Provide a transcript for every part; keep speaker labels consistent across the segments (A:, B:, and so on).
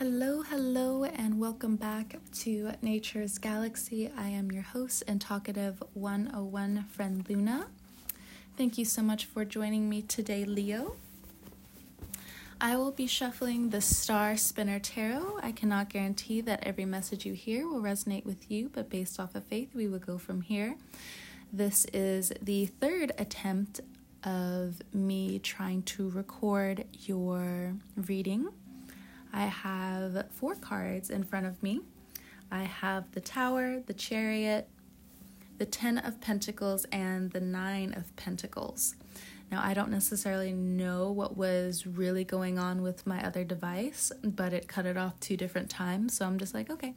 A: Hello, hello, and welcome back to Nature's Galaxy. I am your host and talkative 101 friend Luna. Thank you so much for joining me today, Leo. I will be shuffling the Star Spinner Tarot. I cannot guarantee that every message you hear will resonate with you, but based off of faith, we will go from here. This is the third attempt of me trying to record your reading. I have four cards in front of me. I have the Tower, the Chariot, the Ten of Pentacles, and the Nine of Pentacles. Now, I don't necessarily know what was really going on with my other device, but it cut it off two different times. So I'm just like, okay,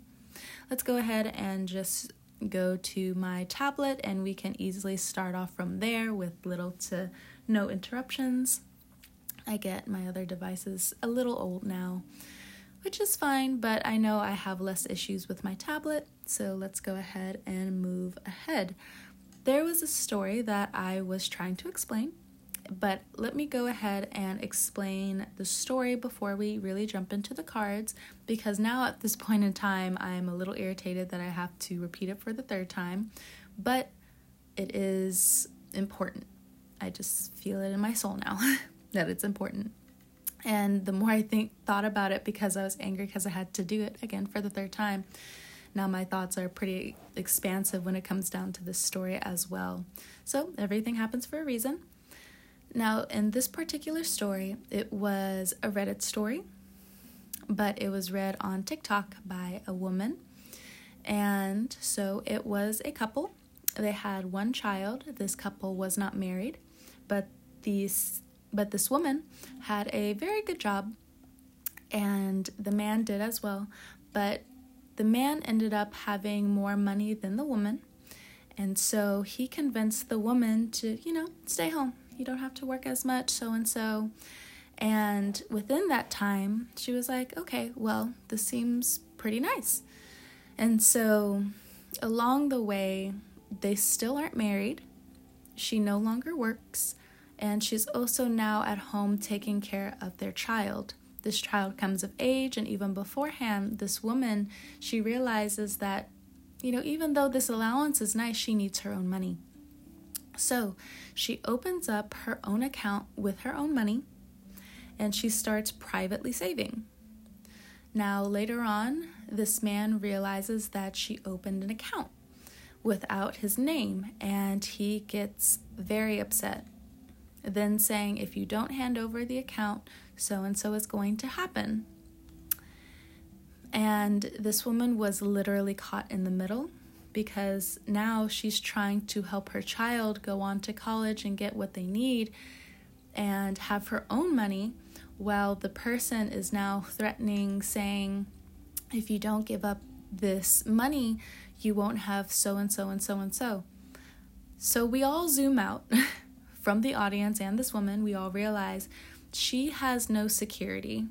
A: let's go ahead and just go to my tablet and we can easily start off from there with little to no interruptions. I get my other devices a little old now, which is fine, but I know I have less issues with my tablet, so let's go ahead and move ahead. There was a story that I was trying to explain, but let me go ahead and explain the story before we really jump into the cards because now at this point in time, I'm a little irritated that I have to repeat it for the third time, but it is important. I just feel it in my soul now. that it's important. And the more I think thought about it because I was angry because I had to do it again for the third time, now my thoughts are pretty expansive when it comes down to this story as well. So everything happens for a reason. Now, in this particular story, it was a Reddit story, but it was read on TikTok by a woman. And so it was a couple. They had one child. This couple was not married, but these but this woman had a very good job, and the man did as well. But the man ended up having more money than the woman, and so he convinced the woman to, you know, stay home. You don't have to work as much, so and so. And within that time, she was like, okay, well, this seems pretty nice. And so along the way, they still aren't married. She no longer works and she's also now at home taking care of their child. This child comes of age, and even beforehand, this woman, she realizes that, you know, even though this allowance is nice, she needs her own money. So she opens up her own account with her own money and she starts privately saving. Now, later on, this man realizes that she opened an account without his name and he gets very upset then saying, if you don't hand over the account, so and so is going to happen. And this woman was literally caught in the middle because now she's trying to help her child go on to college and get what they need and have her own money while the person is now threatening, saying, if you don't give up this money, you won't have so and so and so and so. So we all zoom out from the audience and this woman, we all realize she has no security.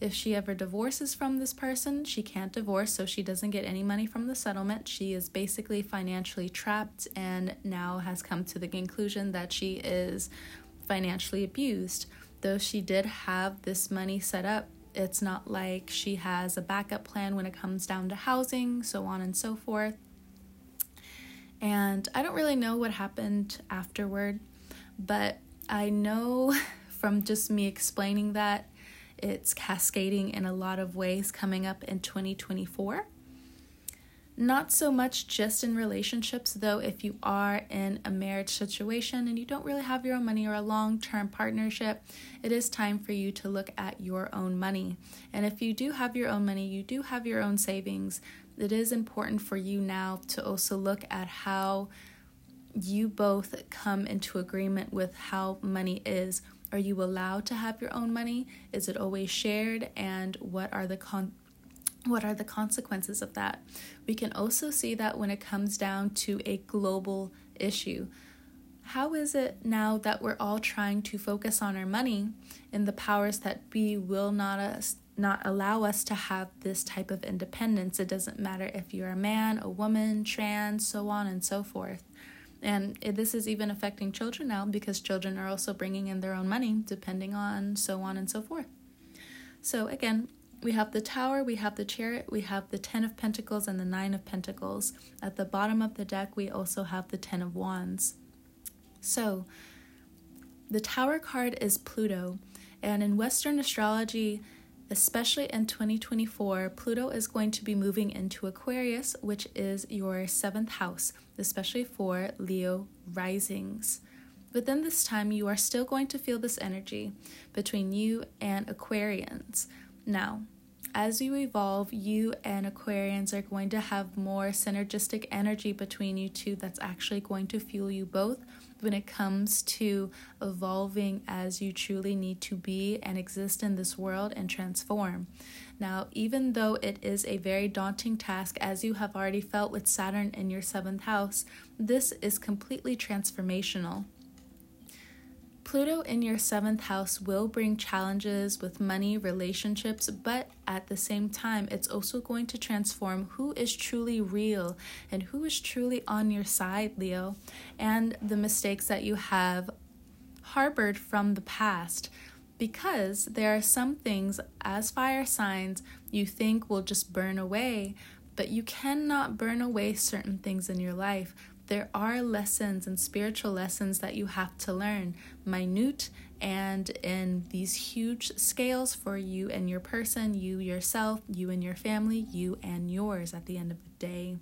A: If she ever divorces from this person, she can't divorce, so she doesn't get any money from the settlement. She is basically financially trapped and now has come to the conclusion that she is financially abused. Though she did have this money set up, it's not like she has a backup plan when it comes down to housing, so on and so forth. And I don't really know what happened afterward. But I know from just me explaining that it's cascading in a lot of ways coming up in 2024. Not so much just in relationships, though, if you are in a marriage situation and you don't really have your own money or a long term partnership, it is time for you to look at your own money. And if you do have your own money, you do have your own savings, it is important for you now to also look at how you both come into agreement with how money is. Are you allowed to have your own money? Is it always shared? And what are the con- what are the consequences of that? We can also see that when it comes down to a global issue. How is it now that we're all trying to focus on our money and the powers that be will not us not allow us to have this type of independence? It doesn't matter if you're a man, a woman, trans, so on and so forth. And this is even affecting children now because children are also bringing in their own money, depending on so on and so forth. So, again, we have the Tower, we have the Chariot, we have the Ten of Pentacles, and the Nine of Pentacles. At the bottom of the deck, we also have the Ten of Wands. So, the Tower card is Pluto, and in Western astrology, especially in 2024, Pluto is going to be moving into Aquarius, which is your seventh house, especially for Leo risings. Within this time, you are still going to feel this energy between you and Aquarians. Now, as you evolve, you and Aquarians are going to have more synergistic energy between you two that's actually going to fuel you both when it comes to evolving as you truly need to be and exist in this world and transform. Now, even though it is a very daunting task, as you have already felt with Saturn in your seventh house, this is completely transformational. Pluto in your seventh house will bring challenges with money, relationships, but at the same time, it's also going to transform who is truly real and who is truly on your side, Leo, and the mistakes that you have harbored from the past. Because there are some things as fire signs you think will just burn away, but you cannot burn away certain things in your life there are lessons and spiritual lessons that you have to learn, minute and in these huge scales for you and your person, you yourself, you and your family, you and yours at the end of the day.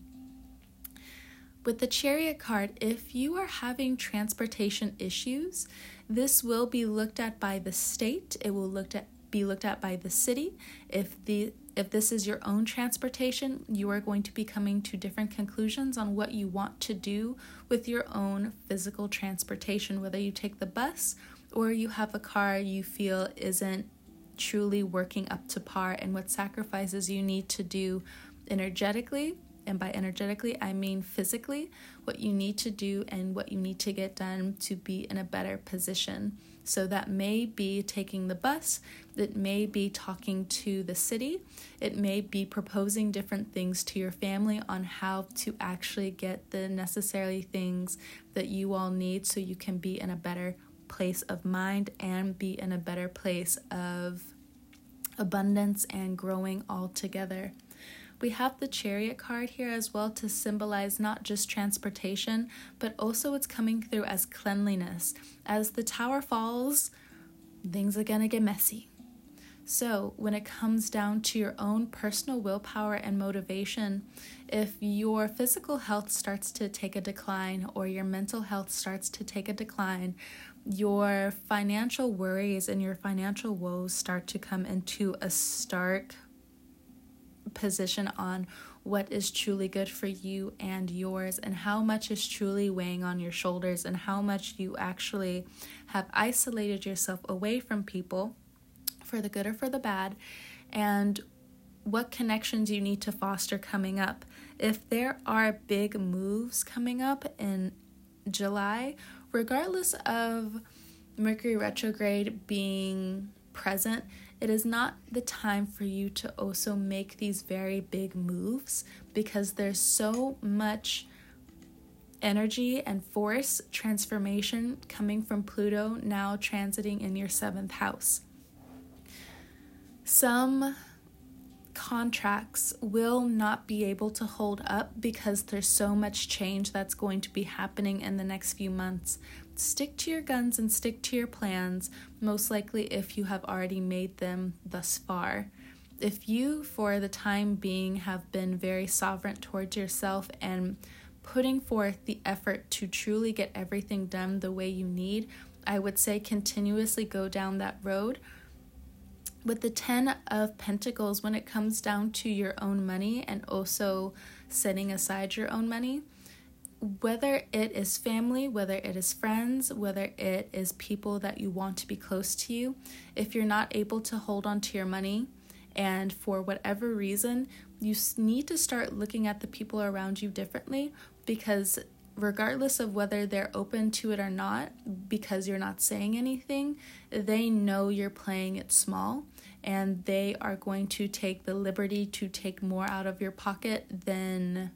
A: With the chariot card, if you are having transportation issues, this will be looked at by the state. It will looked at be looked at by the city. If the if this is your own transportation, you are going to be coming to different conclusions on what you want to do with your own physical transportation, whether you take the bus or you have a car you feel isn't truly working up to par and what sacrifices you need to do energetically. And by energetically, I mean physically, what you need to do and what you need to get done to be in a better position. So that may be taking the bus, it may be talking to the city, it may be proposing different things to your family on how to actually get the necessary things that you all need so you can be in a better place of mind and be in a better place of abundance and growing all together. We have the chariot card here as well to symbolize not just transportation, but also it's coming through as cleanliness. As the tower falls, things are to get messy. So, when it comes down to your own personal willpower and motivation, if your physical health starts to take a decline or your mental health starts to take a decline, your financial worries and your financial woes start to come into a stark position on what is truly good for you and yours, and how much is truly weighing on your shoulders, and how much you actually have isolated yourself away from people for the good or for the bad, and what connections you need to foster coming up. If there are big moves coming up in July, regardless of Mercury retrograde being present, it is not the time for you to also make these very big moves because there's so much energy and force transformation coming from Pluto now transiting in your seventh house. Some contracts will not be able to hold up because there's so much change that's going to be happening in the next few months stick to your guns and stick to your plans, most likely if you have already made them thus far. If you, for the time being, have been very sovereign towards yourself and putting forth the effort to truly get everything done the way you need, I would say continuously go down that road. With the 10 of Pentacles, when it comes down to your own money and also setting aside your own money, whether it is family, whether it is friends, whether it is people that you want to be close to you, if you're not able to hold on to your money and for whatever reason, you need to start looking at the people around you differently because regardless of whether they're open to it or not, because you're not saying anything, they know you're playing it small and they are going to take the liberty to take more out of your pocket than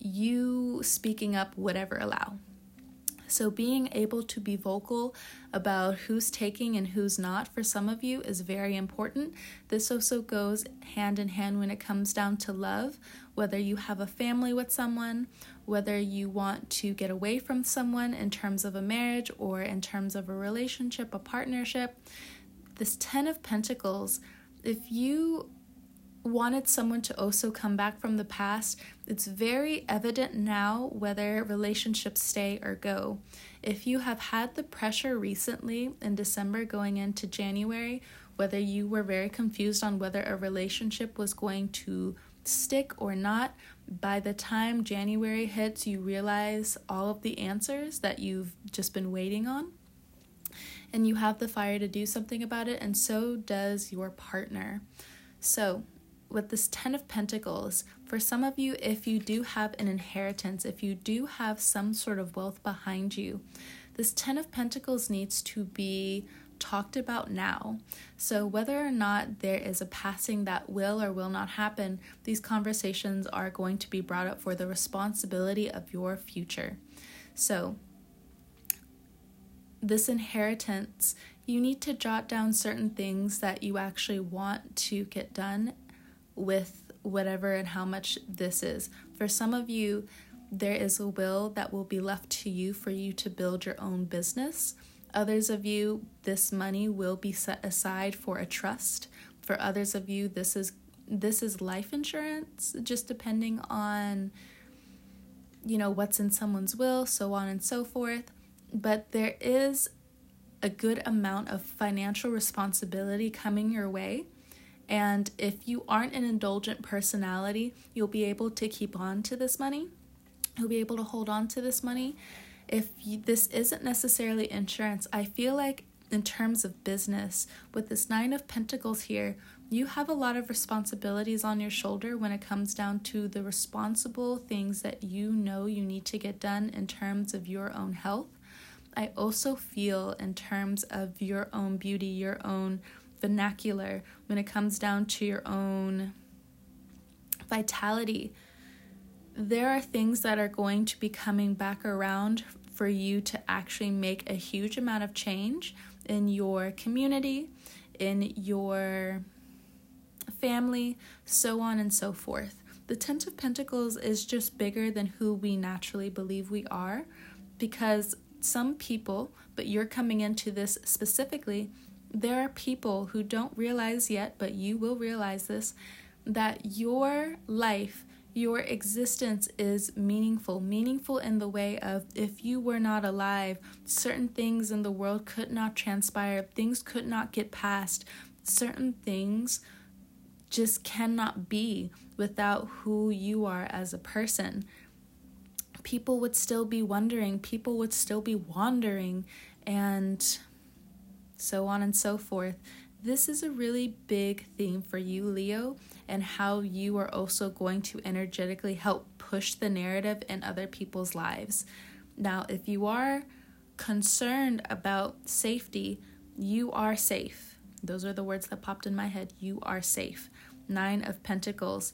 A: you speaking up would ever allow. So, being able to be vocal about who's taking and who's not for some of you is very important. This also goes hand in hand when it comes down to love, whether you have a family with someone, whether you want to get away from someone in terms of a marriage or in terms of a relationship, a partnership. This 10 of Pentacles, if you wanted someone to also come back from the past, it's very evident now whether relationships stay or go. If you have had the pressure recently in December going into January, whether you were very confused on whether a relationship was going to stick or not, by the time January hits, you realize all of the answers that you've just been waiting on. And you have the fire to do something about it, and so does your partner. So, with this 10 of pentacles for some of you if you do have an inheritance if you do have some sort of wealth behind you this 10 of pentacles needs to be talked about now. So whether or not there is a passing that will or will not happen these conversations are going to be brought up for the responsibility of your future. So this inheritance you need to jot down certain things that you actually want to get done with whatever and how much this is. For some of you, there is a will that will be left to you for you to build your own business. Others of you, this money will be set aside for a trust. For others of you, this is this is life insurance, just depending on you know what's in someone's will, so on and so forth. But there is a good amount of financial responsibility coming your way and if you aren't an indulgent personality, you'll be able to keep on to this money. You'll be able to hold on to this money. If you, this isn't necessarily insurance, I feel like in terms of business, with this Nine of Pentacles here, you have a lot of responsibilities on your shoulder when it comes down to the responsible things that you know you need to get done in terms of your own health. I also feel in terms of your own beauty, your own vernacular, when it comes down to your own vitality, there are things that are going to be coming back around for you to actually make a huge amount of change in your community, in your family, so on and so forth. The Ten of Pentacles is just bigger than who we naturally believe we are because some people, but you're coming into this specifically, there are people who don't realize yet, but you will realize this, that your life, your existence is meaningful. Meaningful in the way of if you were not alive, certain things in the world could not transpire, things could not get past, certain things just cannot be without who you are as a person. People would still be wondering, people would still be wandering, and so on and so forth. This is a really big theme for you, Leo, and how you are also going to energetically help push the narrative in other people's lives. Now, if you are concerned about safety, you are safe. Those are the words that popped in my head. You are safe. Nine of Pentacles.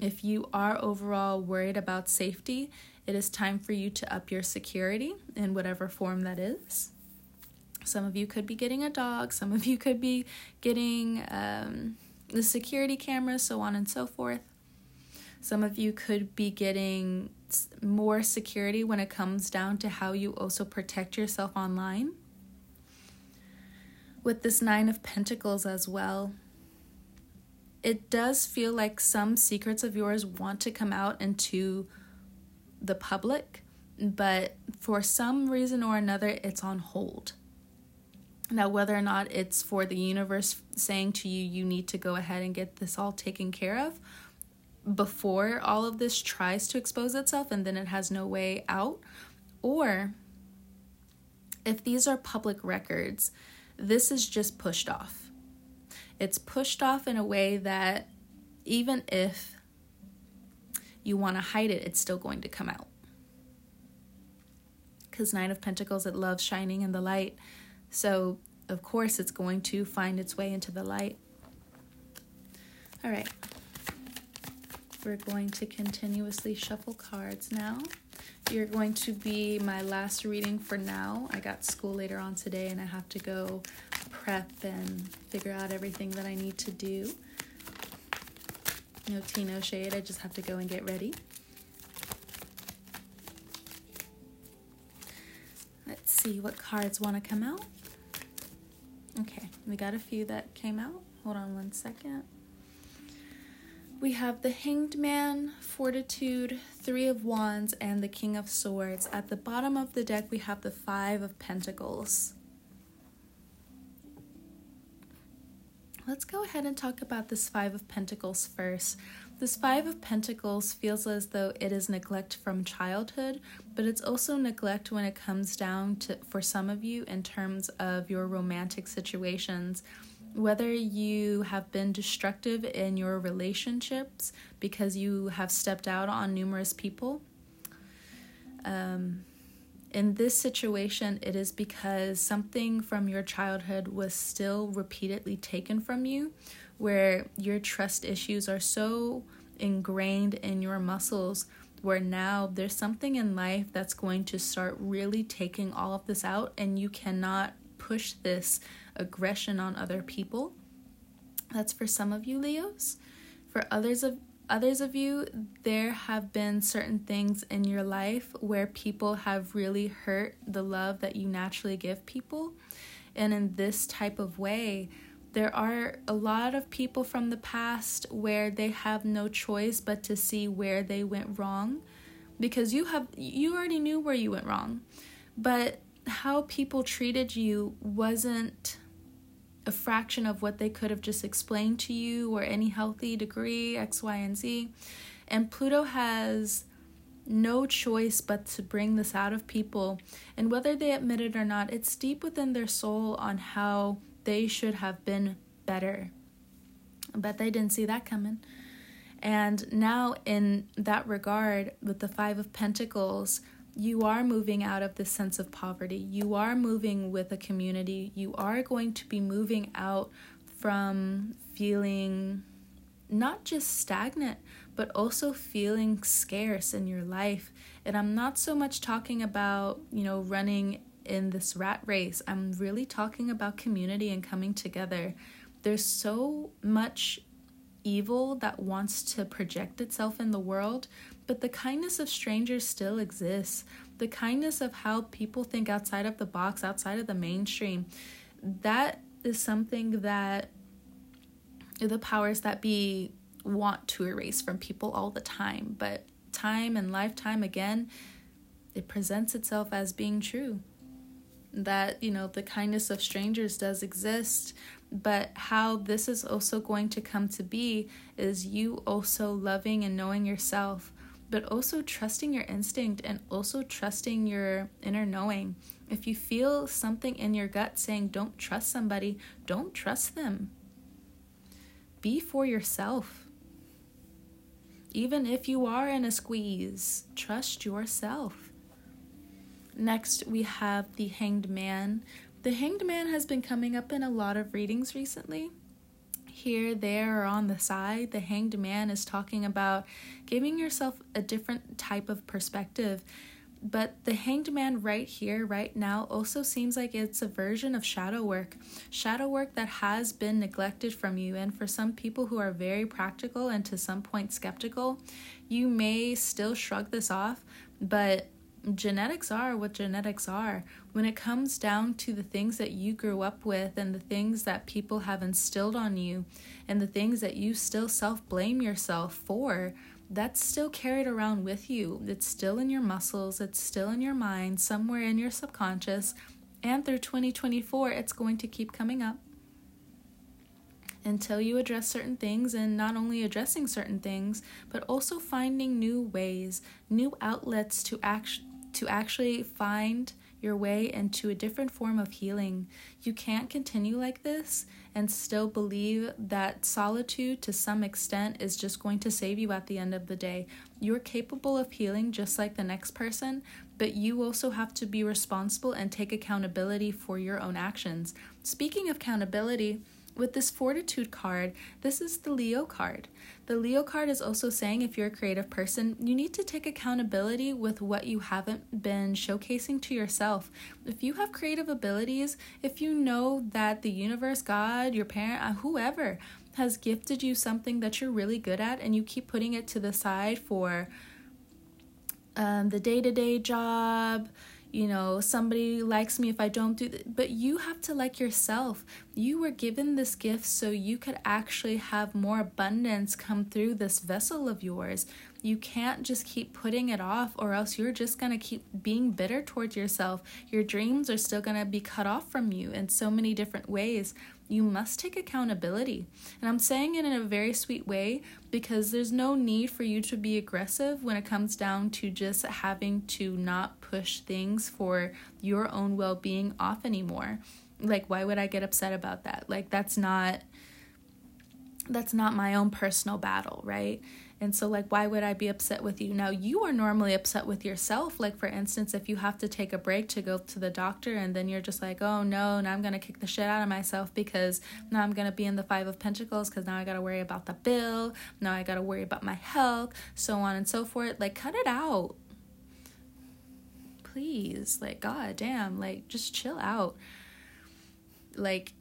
A: If you are overall worried about safety, it is time for you to up your security in whatever form that is. Some of you could be getting a dog, some of you could be getting um, the security cameras, so on and so forth. Some of you could be getting more security when it comes down to how you also protect yourself online. With this Nine of Pentacles as well, it does feel like some secrets of yours want to come out into the public, but for some reason or another, it's on hold. Now, whether or not it's for the universe saying to you, you need to go ahead and get this all taken care of before all of this tries to expose itself and then it has no way out, or if these are public records, this is just pushed off. It's pushed off in a way that even if you want to hide it, it's still going to come out. Because Nine of Pentacles, it loves shining in the light. So, of course, it's going to find its way into the light. All right. We're going to continuously shuffle cards now. You're going to be my last reading for now. I got school later on today and I have to go prep and figure out everything that I need to do. No tea, no shade. I just have to go and get ready. Let's see what cards want to come out. Okay, we got a few that came out. Hold on one second. We have the Hanged Man, Fortitude, Three of Wands, and the King of Swords. At the bottom of the deck, we have the Five of Pentacles. Let's go ahead and talk about this Five of Pentacles first. This Five of Pentacles feels as though it is neglect from childhood, but it's also neglect when it comes down to, for some of you, in terms of your romantic situations. Whether you have been destructive in your relationships because you have stepped out on numerous people. Um, in this situation, it is because something from your childhood was still repeatedly taken from you, where your trust issues are so ingrained in your muscles, where now there's something in life that's going to start really taking all of this out, and you cannot push this aggression on other people. That's for some of you, Leos. For others of others of you, there have been certain things in your life where people have really hurt the love that you naturally give people. And in this type of way, there are a lot of people from the past where they have no choice but to see where they went wrong because you have you already knew where you went wrong. But how people treated you wasn't a fraction of what they could have just explained to you or any healthy degree, X, Y, and Z. And Pluto has no choice but to bring this out of people. And whether they admit it or not, it's deep within their soul on how they should have been better. But they didn't see that coming. And now, in that regard, with the Five of Pentacles, you are moving out of this sense of poverty. You are moving with a community. You are going to be moving out from feeling not just stagnant, but also feeling scarce in your life. And I'm not so much talking about, you know, running in this rat race. I'm really talking about community and coming together. There's so much evil that wants to project itself in the world, but the kindness of strangers still exists. The kindness of how people think outside of the box, outside of the mainstream, that is something that the powers that be want to erase from people all the time. But time and lifetime again, it presents itself as being true. That, you know, the kindness of strangers does exist, but how this is also going to come to be is you also loving and knowing yourself, but also trusting your instinct and also trusting your inner knowing. If you feel something in your gut saying don't trust somebody, don't trust them. Be for yourself. Even if you are in a squeeze, trust yourself. Next, we have the Hanged Man, the Hanged Man has been coming up in a lot of readings recently. Here, there, or on the side, the Hanged Man is talking about giving yourself a different type of perspective. But the Hanged Man right here, right now, also seems like it's a version of shadow work. Shadow work that has been neglected from you. And for some people who are very practical and to some point skeptical, you may still shrug this off, but genetics are what genetics are. When it comes down to the things that you grew up with and the things that people have instilled on you and the things that you still self blame yourself for, that's still carried around with you. It's still in your muscles, it's still in your mind, somewhere in your subconscious. And through 2024, it's going to keep coming up until you address certain things and not only addressing certain things but also finding new ways new outlets to act to actually find your way into a different form of healing. You can't continue like this and still believe that solitude to some extent is just going to save you at the end of the day. You're capable of healing just like the next person, but you also have to be responsible and take accountability for your own actions. Speaking of accountability, with this fortitude card, this is the Leo card. The Leo card is also saying if you're a creative person, you need to take accountability with what you haven't been showcasing to yourself. If you have creative abilities, if you know that the universe, God, your parent, uh, whoever has gifted you something that you're really good at and you keep putting it to the side for um, the day to day job, you know, somebody likes me if I don't do that. But you have to like yourself. You were given this gift so you could actually have more abundance come through this vessel of yours. You can't just keep putting it off, or else you're just going to keep being bitter towards yourself. Your dreams are still going to be cut off from you in so many different ways you must take accountability. And I'm saying it in a very sweet way because there's no need for you to be aggressive when it comes down to just having to not push things for your own well being off anymore. Like, why would I get upset about that? Like, that's not. That's not my own personal battle, right? And so, like, why would I be upset with you? Now, you are normally upset with yourself. Like, for instance, if you have to take a break to go to the doctor and then you're just like, oh no, now I'm going to kick the shit out of myself because now I'm going to be in the Five of Pentacles because now I got to worry about the bill. Now I got to worry about my health, so on and so forth. Like, cut it out. Please. Like, god damn. Like, just chill out. Like,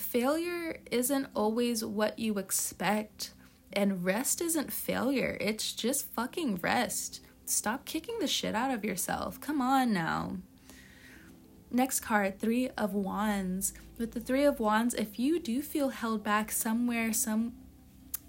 A: failure isn't always what you expect, and rest isn't failure. It's just fucking rest. Stop kicking the shit out of yourself. Come on now. Next card, Three of Wands. With the Three of Wands, if you do feel held back somewhere, some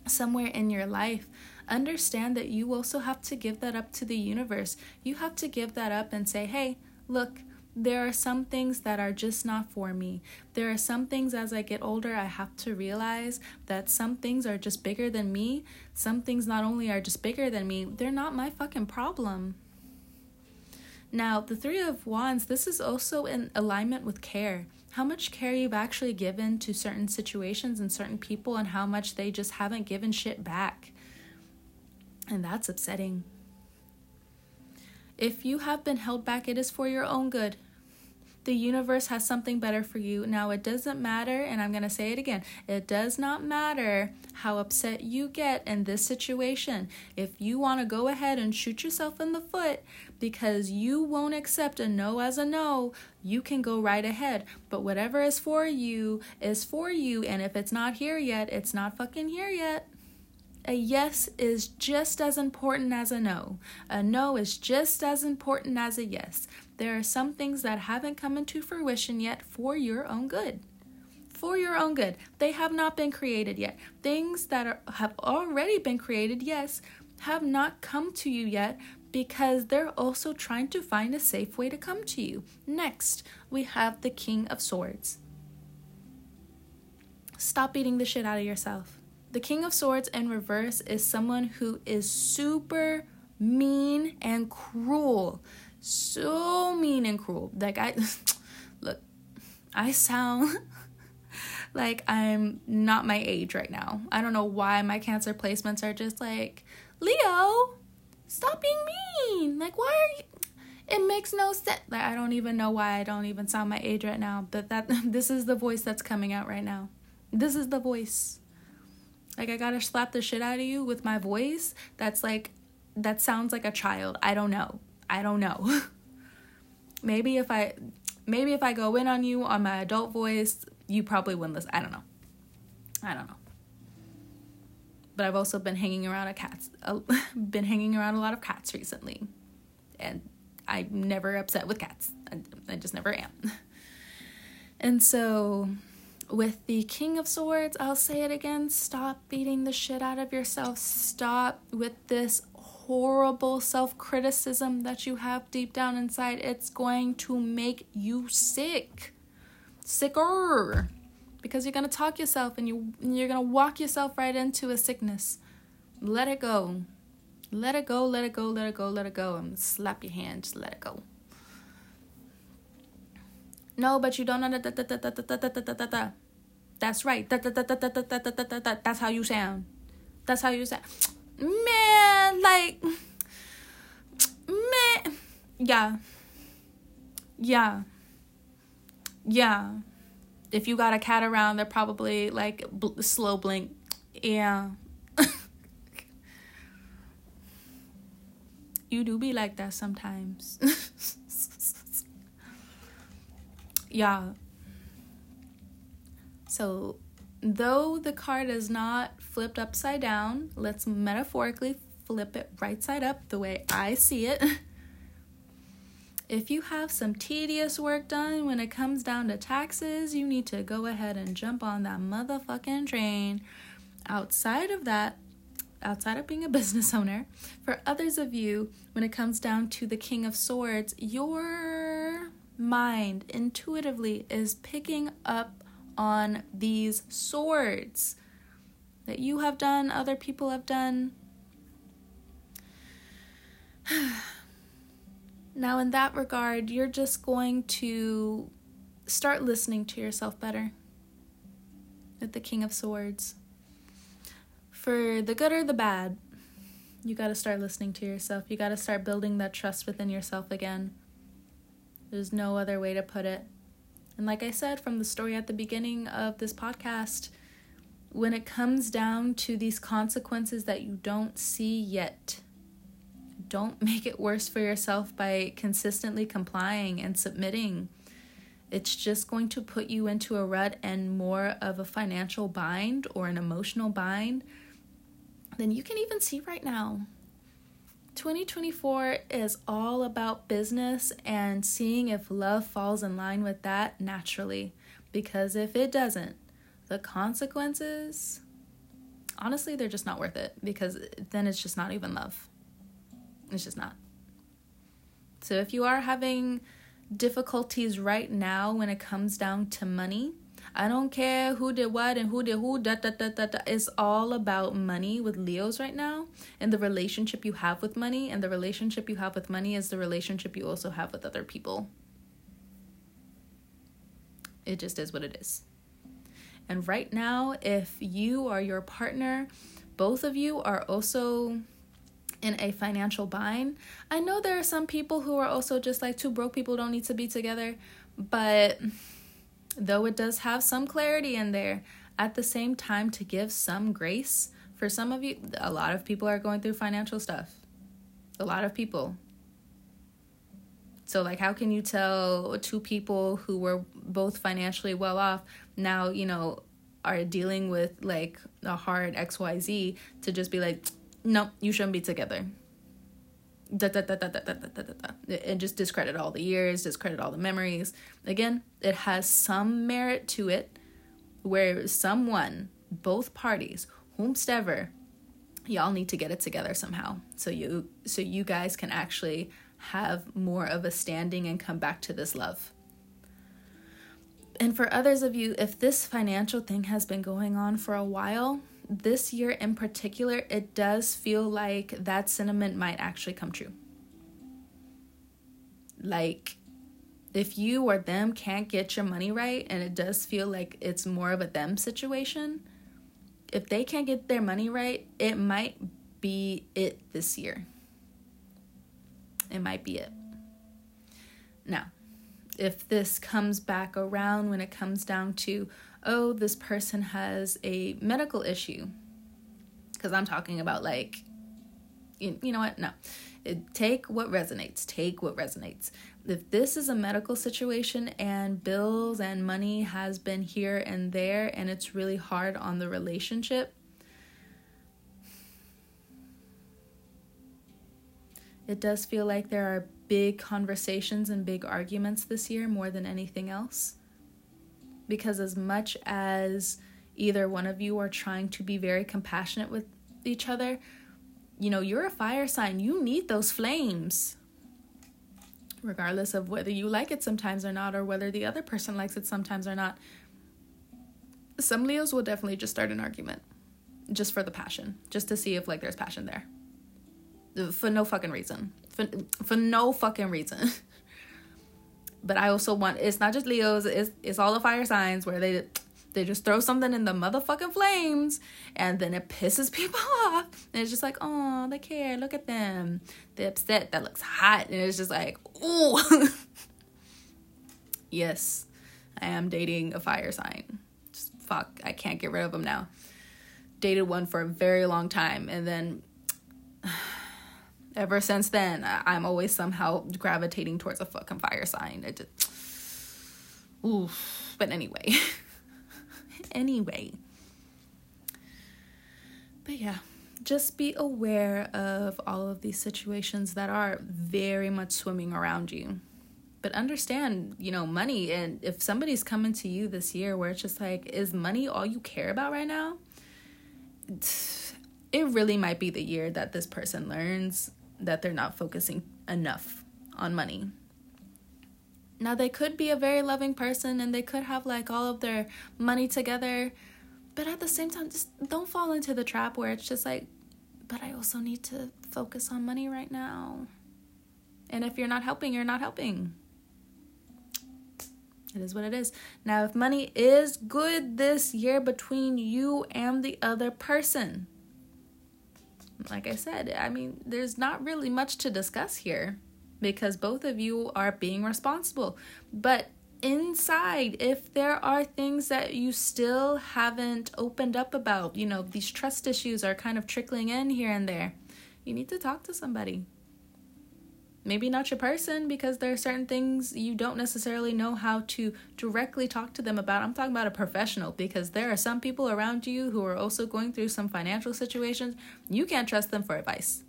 A: somewhere in your life, understand that you also have to give that up to the universe. You have to give that up and say, "Hey, look, there are some things that are just not for me. There are some things as I get older, I have to realize that some things are just bigger than me. Some things not only are just bigger than me, they're not my fucking problem. Now, the Three of Wands, this is also in alignment with care. How much care you've actually given to certain situations and certain people, and how much they just haven't given shit back. And that's upsetting. If you have been held back, it is for your own good. The universe has something better for you. Now, it doesn't matter, and I'm going to say it again it does not matter how upset you get in this situation. If you want to go ahead and shoot yourself in the foot because you won't accept a no as a no, you can go right ahead. But whatever is for you is for you, and if it's not here yet, it's not fucking here yet. A yes is just as important as a no. A no is just as important as a yes. There are some things that haven't come into fruition yet for your own good. For your own good. They have not been created yet. Things that are, have already been created, yes, have not come to you yet because they're also trying to find a safe way to come to you. Next, we have the King of Swords. Stop beating the shit out of yourself. The King of Swords in reverse is someone who is super mean and cruel so mean and cruel. Like I look, I sound like I'm not my age right now. I don't know why my cancer placements are just like, Leo, stop being mean. Like why are you it makes no sense. Like I don't even know why I don't even sound my age right now, but that this is the voice that's coming out right now. This is the voice. Like I gotta slap the shit out of you with my voice. That's like that sounds like a child. I don't know. I don't know. maybe if I maybe if I go in on you on my adult voice, you probably wouldn't listen. I don't know. I don't know. But I've also been hanging around a cats uh, been hanging around a lot of cats recently. And I'm never upset with cats. I, I just never am. And so with the King of Swords, I'll say it again stop beating the shit out of yourself. Stop with this horrible self criticism that you have deep down inside, it's going to make you sick. Sicker. Because you're going to talk yourself and you, you're going to walk yourself right into a sickness. Let it go. Let it go, let it go, let it go, let it go. And slap your hand, just let it go. No, but you don't know. That's right. That's how you sound. That's how you sound man, like, man, yeah, yeah, yeah, if you got a cat around, they're probably like bl- slow blink. Yeah. you do be like that sometimes. yeah. So, though the card is not flipped upside down, let's metaphorically flip it right side up the way I see it. If you have some tedious work done when it comes down to taxes, you need to go ahead and jump on that motherfucking train. Outside of that, outside of being a business owner, for others of you, when it comes down to the King of Swords, your mind intuitively is picking up on these swords that you have done, other people have done. Now, in that regard, you're just going to start listening to yourself better with the King of Swords. For the good or the bad, you got to start listening to yourself. You got to start building that trust within yourself again. There's no other way to put it. And like I said from the story at the beginning of this podcast, when it comes down to these consequences that you don't see yet, don't make it worse for yourself by consistently complying and submitting. It's just going to put you into a rut and more of a financial bind or an emotional bind than you can even see right now. 2024 is all about business and seeing if love falls in line with that naturally. Because if it doesn't, the consequences, honestly, they're just not worth it because then it's just not even love. It's just not. So if you are having difficulties right now when it comes down to money, I don't care who did what and who did who. Da, da, da, da, da. It's all about money with Leos right now and the relationship you have with money. And the relationship you have with money is the relationship you also have with other people. It just is what it is. And right now, if you or your partner, both of you are also in a financial bind. I know there are some people who are also just like two broke people don't need to be together, but though it does have some clarity in there, at the same time to give some grace for some of you, a lot of people are going through financial stuff. A lot of people. So like how can you tell two people who were both financially well off now, you know, are dealing with like a hard XYZ to just be like no, you shouldn't be together. Da, da, da, da, da, da, da, da, da. And just discredit all the years, discredit all the memories. Again, it has some merit to it where someone, both parties, whomstever, y'all need to get it together somehow. So you so you guys can actually have more of a standing and come back to this love. And for others of you, if this financial thing has been going on for a while, this year in particular, it does feel like that sentiment might actually come true. Like, if you or them can't get your money right, and it does feel like it's more of a them situation, if they can't get their money right, it might be it this year. It might be it. Now, if this comes back around when it comes down to, oh, this person has a medical issue. Because I'm talking about like, you, you know what? No. It, take what resonates. Take what resonates. If this is a medical situation and bills and money has been here and there and it's really hard on the relationship, it does feel like there are big conversations and big arguments this year more than anything else because as much as either one of you are trying to be very compassionate with each other, you know, you're a fire sign. You need those flames. Regardless of whether you like it sometimes or not, or whether the other person likes it sometimes or not. Some Leos will definitely just start an argument just for the passion, just to see if like there's passion there. For no fucking reason. For, for no fucking reason. but I also want it's not just Leos, it's it's all the fire signs where they they just throw something in the motherfucking flames and then it pisses people off. And it's just like, oh, they care. Look at them. They're upset. That looks hot. And it's just like, ooh. yes. I am dating a fire sign. Just fuck, I can't get rid of them now. Dated one for a very long time, and then ever since then, I'm always somehow gravitating towards a fucking fire sign. It just, oof. But anyway, anyway. But yeah, just be aware of all of these situations that are very much swimming around you. But understand, you know, money, and if somebody's coming to you this year where it's just like, is money all you care about right now? It really might be the year that this person learns that they're not focusing enough on money. Now, they could be a very loving person and they could have like all of their money together, but at the same time, just don't fall into the trap where it's just like, but I also need to focus on money right now. And if you're not helping, you're not helping. It is what it is. Now, if money is good this year between you and the other person, like I said, I mean, there's not really much to discuss here because both of you are being responsible. But inside, if there are things that you still haven't opened up about, you know, these trust issues are kind of trickling in here and there, you need to talk to somebody maybe not your person because there are certain things you don't necessarily know how to directly talk to them about. I'm talking about a professional because there are some people around you who are also going through some financial situations. You can't trust them for advice.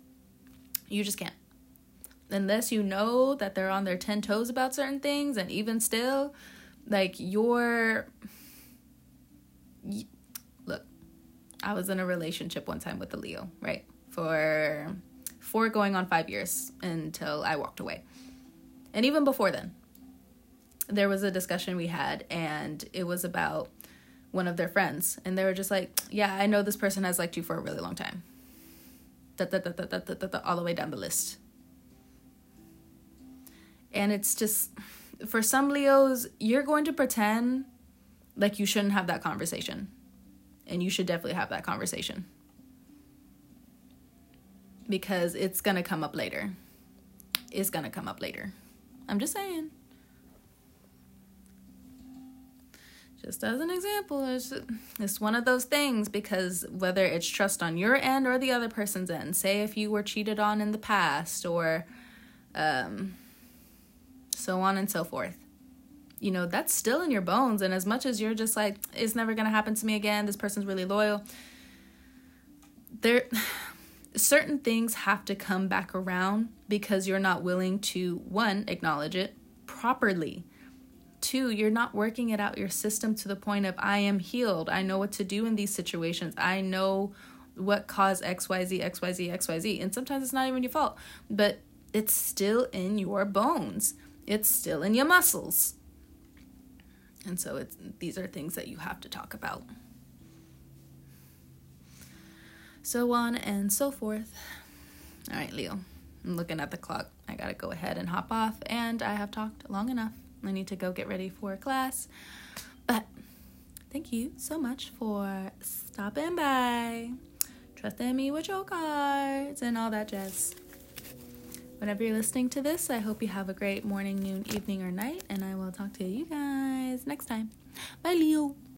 A: You just can't. Unless you know that they're on their 10 toes about certain things, and even still, like your. Look, I was in a relationship one time with a Leo, right? For four going on five years until I walked away. And even before then, there was a discussion we had, and it was about one of their friends. And they were just like, Yeah, I know this person has liked you for a really long time. All the way down the list. And it's just, for some Leos, you're going to pretend like you shouldn't have that conversation. And you should definitely have that conversation because it's to come up later. It's to come up later. I'm just saying. Just as an example, it's, it's one of those things because whether it's trust on your end or the other person's end, say if you were cheated on in the past or um, so on and so forth, you know, that's still in your bones. And as much as you're just like, it's never going to happen to me again, this person's really loyal, there certain things have to come back around because you're not willing to one acknowledge it properly. Two you're not working it out your system to the point of i am healed. I know what to do in these situations. I know what caused xyz xyz xyz and sometimes it's not even your fault but it's still in your bones. It's still in your muscles. And so it's these are things that you have to talk about so on and so forth. All right, Leo, I'm looking at the clock. I gotta go ahead and hop off, and I have talked long enough. I need to go get ready for class. But thank you so much for stopping by, trusting me with your cards, and all that jazz. Whenever you're listening to this, I hope you have a great morning, noon, evening, or night, and I will talk to you guys next time. Bye, Leo.